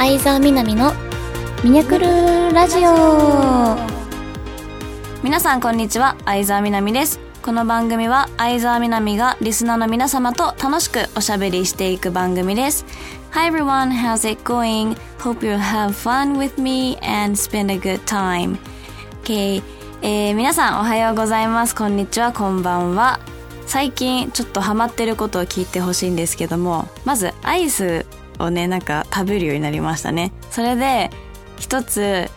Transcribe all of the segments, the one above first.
相沢みなみのミニャクルラジオ皆さんこんにちは相沢みなみですこの番組は相沢みなみがリスナーの皆様と楽しくおしゃべりしていく番組です Hi everyone, how's it going? Hope you have fun with me and spend a good time. Okay, えー、皆さんおはようございます。こんにちは、こんばんは。最近ちょっとハマってることを聞いてほしいんですけども、まずアイスをね、なんか食べるようになりましたね。それで、一つ、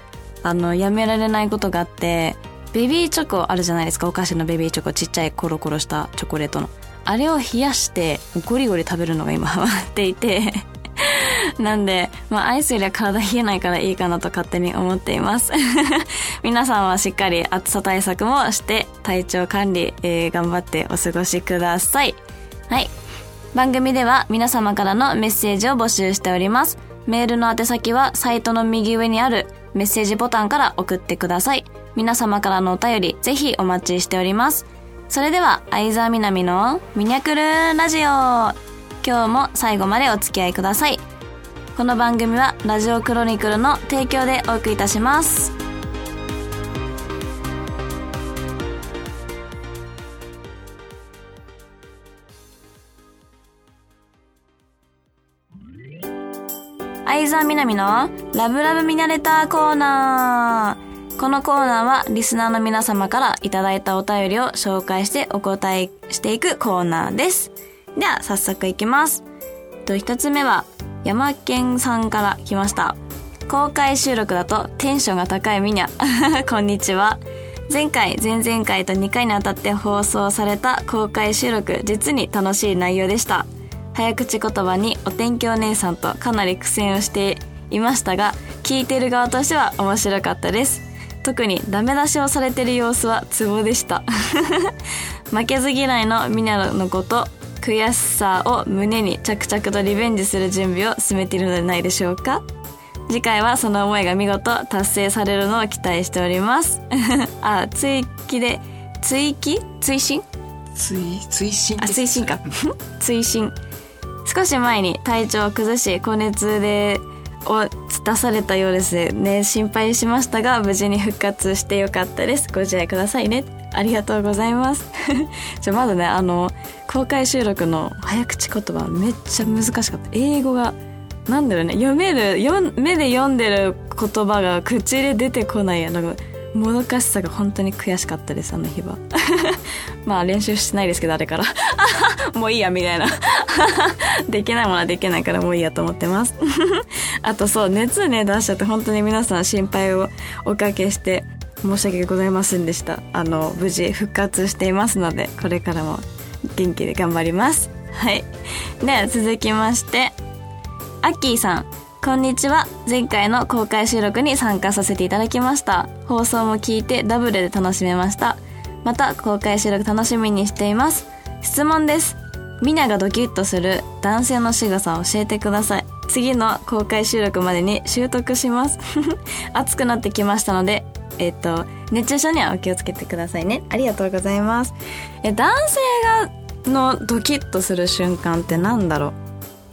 あの、やめられないことがあって、ベビーチョコあるじゃないですか。お菓子のベビーチョコ、ちっちゃいコロコロしたチョコレートの。あれを冷やして、ゴリゴリ食べるのが今ハマっていて なんで、まあ、アイスよりは体冷えないからいいかなと勝手に思っています。皆さんはしっかり暑さ対策もして、体調管理、えー、頑張ってお過ごしください。はい。番組では皆様からのメッセージを募集しております。メールの宛先はサイトの右上にあるメッセージボタンから送ってください。皆様からのお便り、ぜひお待ちしております。それでは、相沢みなみのミニャクルラジオ。今日も最後までお付き合いください。この番組はラジオクロニクルの提供でお送りいたします。相沢みなみのラブラブ見慣れたコーナー。このコーナーはリスナーの皆様からいただいたお便りを紹介してお答えしていくコーナーです。では早速いきます。と一つ目は山県さんから来ました。公開収録だとテンションが高いみにゃ。こんにちは。前回、前々回と2回にわたって放送された公開収録、実に楽しい内容でした。早口言葉にお天気お姉さんとかなり苦戦をしていましたが、聞いてる側としては面白かったです。特にダメ出しをされてる様子はツボでした。負けず嫌いのミナのこと悔しさを胸に着々とリベンジする準備を進めているのではないでしょうか。次回はその思いが見事達成されるのを期待しております。あ追記で追記？追伸？追追伸あ追伸か。追伸少し前に体調を崩し高熱でを出されたようですね。心配しましたが無事に復活してよかったです。ご自愛くださいね。ありがとうございます。じゃあまずねあの公開収録の早口言葉めっちゃ難しかった。英語が。なんだろうね。読める読目で読んでる言葉が口で出てこない。やなんかもどかしさが本当に悔しかったですあの日は。まあ練習してないですけどあれから。もういいやみたいな。できないものはできないからもういいやと思ってます。あとそう熱ね出しちゃって本当に皆さん心配をおかけして申し訳ございませんでした。あの無事復活していますのでこれからも元気で頑張ります。はい。では続きましてアッキーさん。こんにちは。前回の公開収録に参加させていただきました。放送も聞いてダブルで楽しめました。また公開収録楽しみにしています。質問です。みんながドキッとする男性の仕草を教えてください。次の公開収録までに習得します。暑くなってきましたのでえっ、と熱中症にはお気をつけてくださいね。ありがとうございます。え男性がのドキッとする瞬間ってなんだろ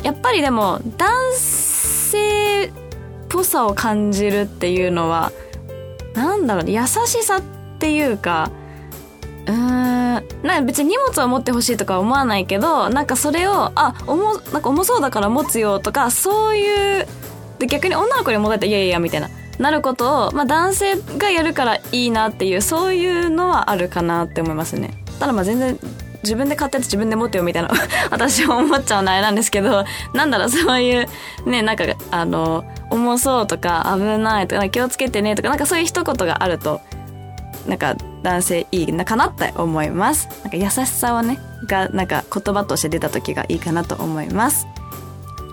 う？やっぱりでも男性性っぽさを感じるっていうのはなんだろうね優しさっていうかうーんなん別に荷物を持ってほしいとか思わないけどなんかそれをあ重なんか重そうだから持つよとかそういうで逆に女の子に戻っていやいやみたいななることを、まあ、男性がやるからいいなっていうそういうのはあるかなって思いますね。ただまあ全然自分で買ったやつ自分で持ってよみたいな 私は思っちゃうのあれなんですけどなんだろうそういうねなんかあの重そうとか危ないとか気をつけてねとかなんかそういう一言があるとなんか男性いいのかなって思います。なんか優しさをねがなんか言葉として出た時がいいかなと思います。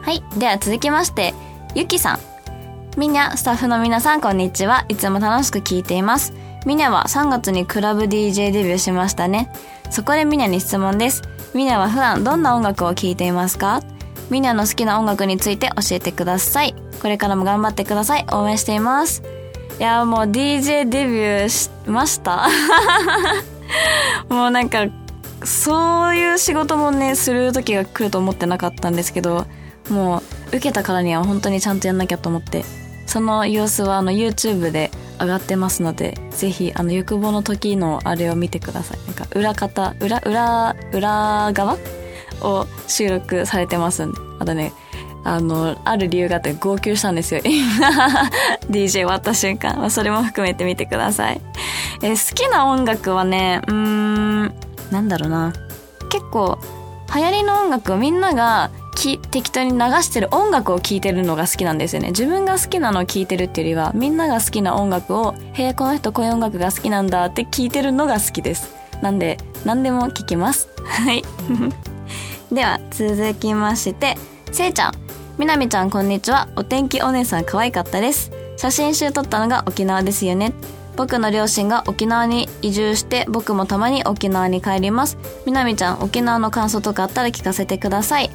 はいでは続きましてゆきさん。みんなスタッフの皆さんこんにちは。いつも楽しく聞いています。みんなは3月にクラブ DJ デビューしましたね。そこでみなに質問です。みなは普段どんな音楽を聴いていますか？みなの好きな音楽について教えてください。これからも頑張ってください。応援しています。いやもう DJ デビューしました？もうなんかそういう仕事もねする時が来ると思ってなかったんですけどもう受けたからには本当にちゃんとやんなきゃと思って。その様子はあの YouTube で上がってますのでぜひあの欲望の時のあれを見てください。なんか裏方裏裏裏側？を収録されてますんで。あとねあのある理由があって号泣したんですよ。DJ 終わった瞬間、まあ、それも含めて見てください。え好きな音楽はねうーんなんだろうな。結構流行りの音楽をみんながき適当に流してる音楽を聴いてるのが好きなんですよね。自分が好きなのを聴いてるっていうよりはみんなが好きな音楽を「へえこの人こういう音楽が好きなんだ」って聞いてるのが好きです。なんで何でも聴きます。はい。では続きましてせいちゃん。みなみちゃんこんにちは。お天気お姉さん可愛かったです。写真集撮ったのが沖縄ですよね。僕の両親が沖縄に移住して僕もたまに沖縄に帰ります。みなみちゃん沖縄の感想とかあったら聞かせてください。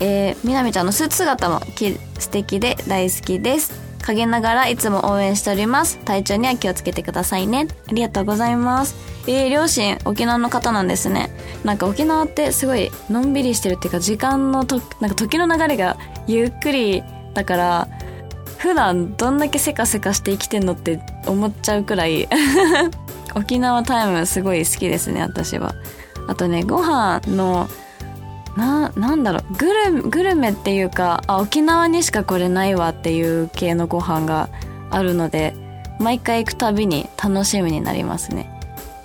えー、みなみちゃんのスーツ姿もき素敵で大好きです。陰ながらいつも応援しております。体調には気をつけてくださいね。ありがとうございます。えー、両親沖縄の方なんですね。なんか沖縄ってすごいのんびりしてるっていうか時間のとなんか時の流れがゆっくりだから普段どんだけせかせかして生きてんのって思っちゃうくらい。沖縄タイムすごい好きですね私は。あとねご飯のななんだろうグルグルメっていうかあ沖縄にしかこれないわっていう系のご飯があるので毎回行くたびに楽しみになりますね。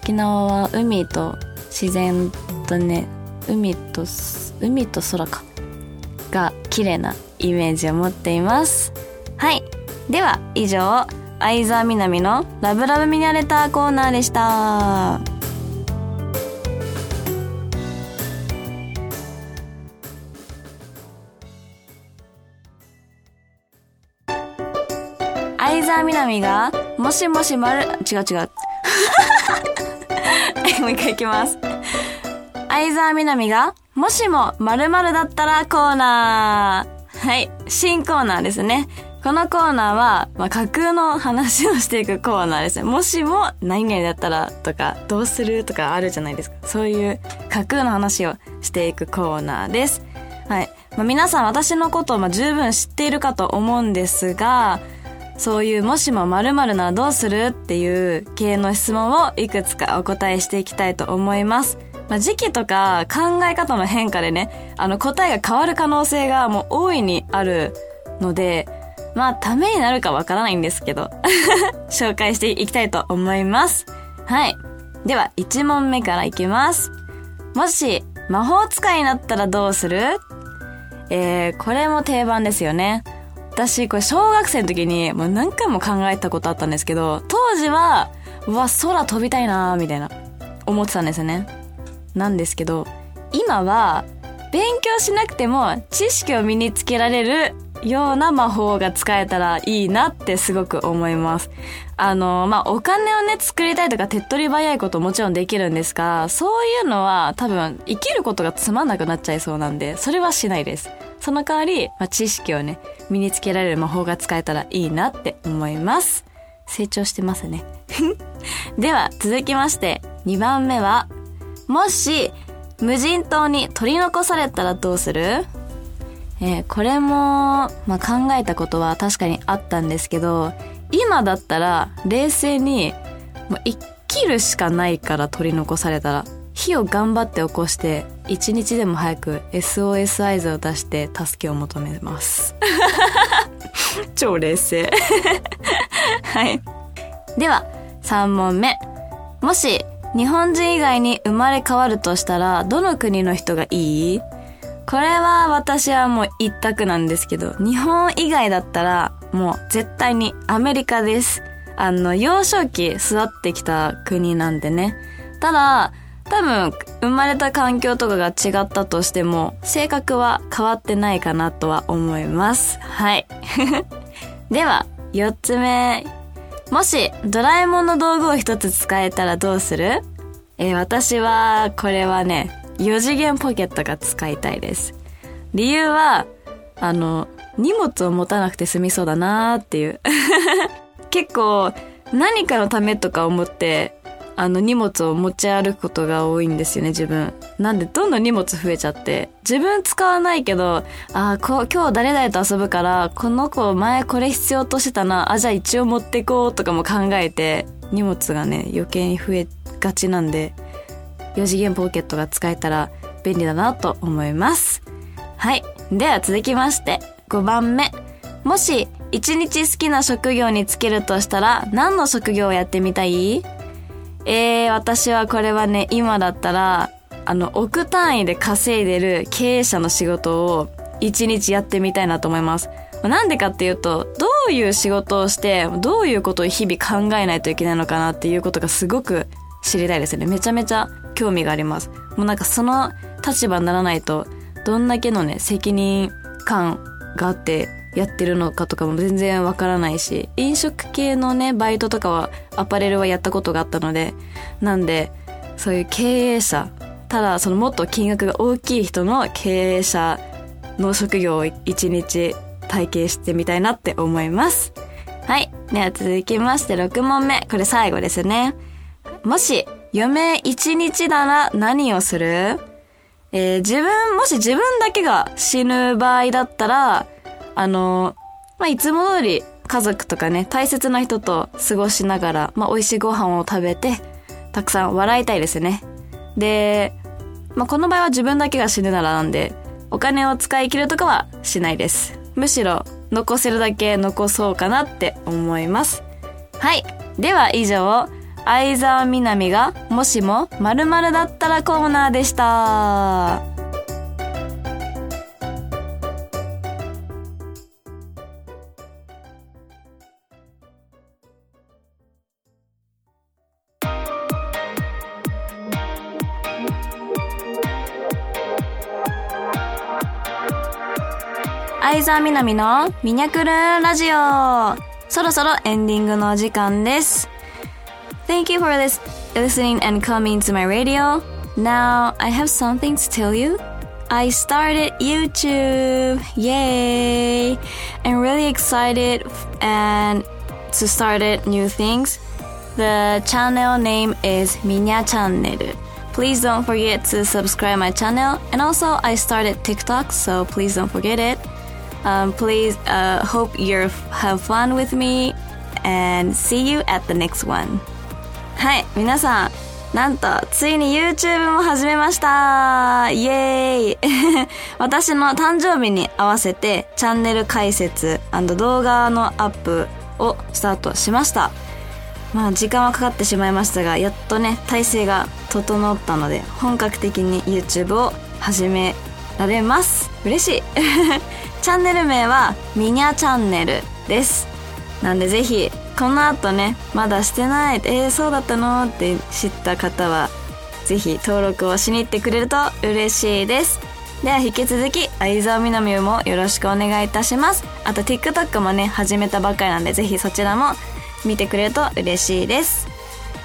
沖縄は海と自然とね海と海と空かが綺麗なイメージを持っています。はい。では以上相沢みなみのラブラブミニャレターコーナーでした。相沢みなみがもしもしまる違う違う もう一回いきます相沢みなみがもしも〇〇だったらコーナーはい新コーナーですねこのコーナーは、まあ、架空の話をしていくコーナーですね。もしも何々だったらとか、どうするとかあるじゃないですか。そういう架空の話をしていくコーナーです。はい。まあ、皆さん私のことをまあ十分知っているかと思うんですが、そういうもしも〇〇ならどうするっていう系の質問をいくつかお答えしていきたいと思います。まあ、時期とか考え方の変化でね、あの答えが変わる可能性がもう大いにあるので、まあ、ためになるかわからないんですけど、紹介していきたいと思います。はい。では、1問目からいきます。もし、魔法使いになったらどうする？えー、これも定番ですよね。私、これ小学生の時にもう何回も考えたことあったんですけど、当時は、うわ、空飛びたいなみたいな、思ってたんですよね。なんですけど、今は、勉強しなくても知識を身につけられるような魔法が使えたらいいなってすごく思います。あの、まあ、お金をね、作りたいとか手っ取り早いこともちろんできるんですが、そういうのは多分生きることがつまんなくなっちゃいそうなんで、それはしないです。その代わり、まあ、知識をね、身につけられる魔法が使えたらいいなって思います。成長してますね。では、続きまして、2番目は、もし、無人島に取り残されたらどうする？えーこれも、まあ、考えたことは確かにあったんですけど、今だったら冷静に、もう生きるしかないから取り残されたら、火を頑張って起こして、一日でも早く SOS 合図を出して助けを求めます。超冷静。はい。では、3問目。もし、日本人以外に生まれ変わるとしたら、どの国の人がいい？これは私はもう一択なんですけど、日本以外だったらもう絶対にアメリカです。あの、幼少期育ってきた国なんでね。ただ、多分、生まれた環境とかが違ったとしても、性格は変わってないかなとは思います。はい。では、四つ目。もし、ドラえもんの道具を一つ使えたらどうする？えー私は、これはね、4次元ポケットが使いたいです。理由は、あの、荷物を持たなくて済みそうだなーっていう。結構、何かのためとか思って、あの荷物を持ち歩くことが多いんですよね、自分。なんでどんどん荷物増えちゃって。自分使わないけど、ああ、今日誰々と遊ぶから、この子前これ必要としてたな、あ、じゃあ一応持ってこうとかも考えて、荷物がね、余計に増えがちなんで、4次元ポケットが使えたら便利だなと思います。はい。では続きまして、5番目。もし、一日好きな職業に就けるとしたら、何の職業をやってみたい？えー、私はこれはね、今だったら、あの、億単位で稼いでる経営者の仕事を一日やってみたいなと思います。なんでかっていうと、どういう仕事をして、どういうことを日々考えないといけないのかなっていうことがすごく知りたいですね。めちゃめちゃ興味があります。もうなんかその立場にならないと、どんだけのね、責任感があってやってるのかとかも全然わからないし、飲食系のね、バイトとかは、アパレルはやったことがあったので、なんで、そういう経営者、ただそのもっと金額が大きい人の経営者の職業を一日体験してみたいなって思います。はい。では続きまして6問目。これ最後ですね。もし、余命1日なら何をする？えー、自分、もし自分だけが死ぬ場合だったら、あの、まあ、いつも通り家族とかね、大切な人と過ごしながら、まあ、美味しいご飯を食べて、たくさん笑いたいですね。で、まあ、この場合は自分だけが死ぬならなんで、お金を使い切るとかはしないです。むしろ、残せるだけ残そうかなって思います。はい。では以上、相沢みなみがもしも〇〇だったらコーナーでした。相沢みなみのミニャクルラジオそろそろエンディングの時間です。Thank you for this, listening and coming to my radio. Now I have something to tell you. I started YouTube. Yay! I'm really excited and to start it new things. The channel name is Minya Channel. Please don't forget to subscribe my channel. And also I started TikTok, so please don't forget it. Um, please uh, hope you have fun with me and see you at the next one. はい、皆さん、なんと、ついに YouTube も始めましたイエーイ私の誕生日に合わせてチャンネル解説動画のアップをスタートしました。まあ時間はかかってしまいましたが、やっとね、体制が整ったので、本格的に YouTube を始められます。嬉しい チャンネル名はミニャチャンネルです。なんでぜひ、この後ね、まだしてない、えー、そうだったのって知った方は、ぜひ登録をしに行ってくれると嬉しいです。では引き続き、相沢みなみもよろしくお願いいたします。あと TikTok もね、始めたばっかりなんで、ぜひそちらも見てくれると嬉しいです。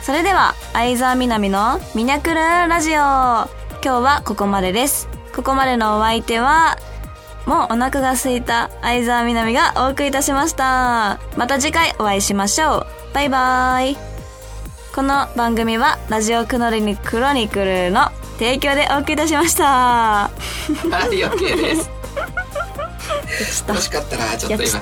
それでは、相沢みなみのミニャクルラジオ。今日はここまでです。ここまでのお相手は、もうお腹が空いた相沢みなみがお送りいたしました。また次回お会いしましょう。バイバイ。この番組はラジオクノリニクロニクルの提供でお送りいたしました。はい、OK です。欲しかったらちょっと今。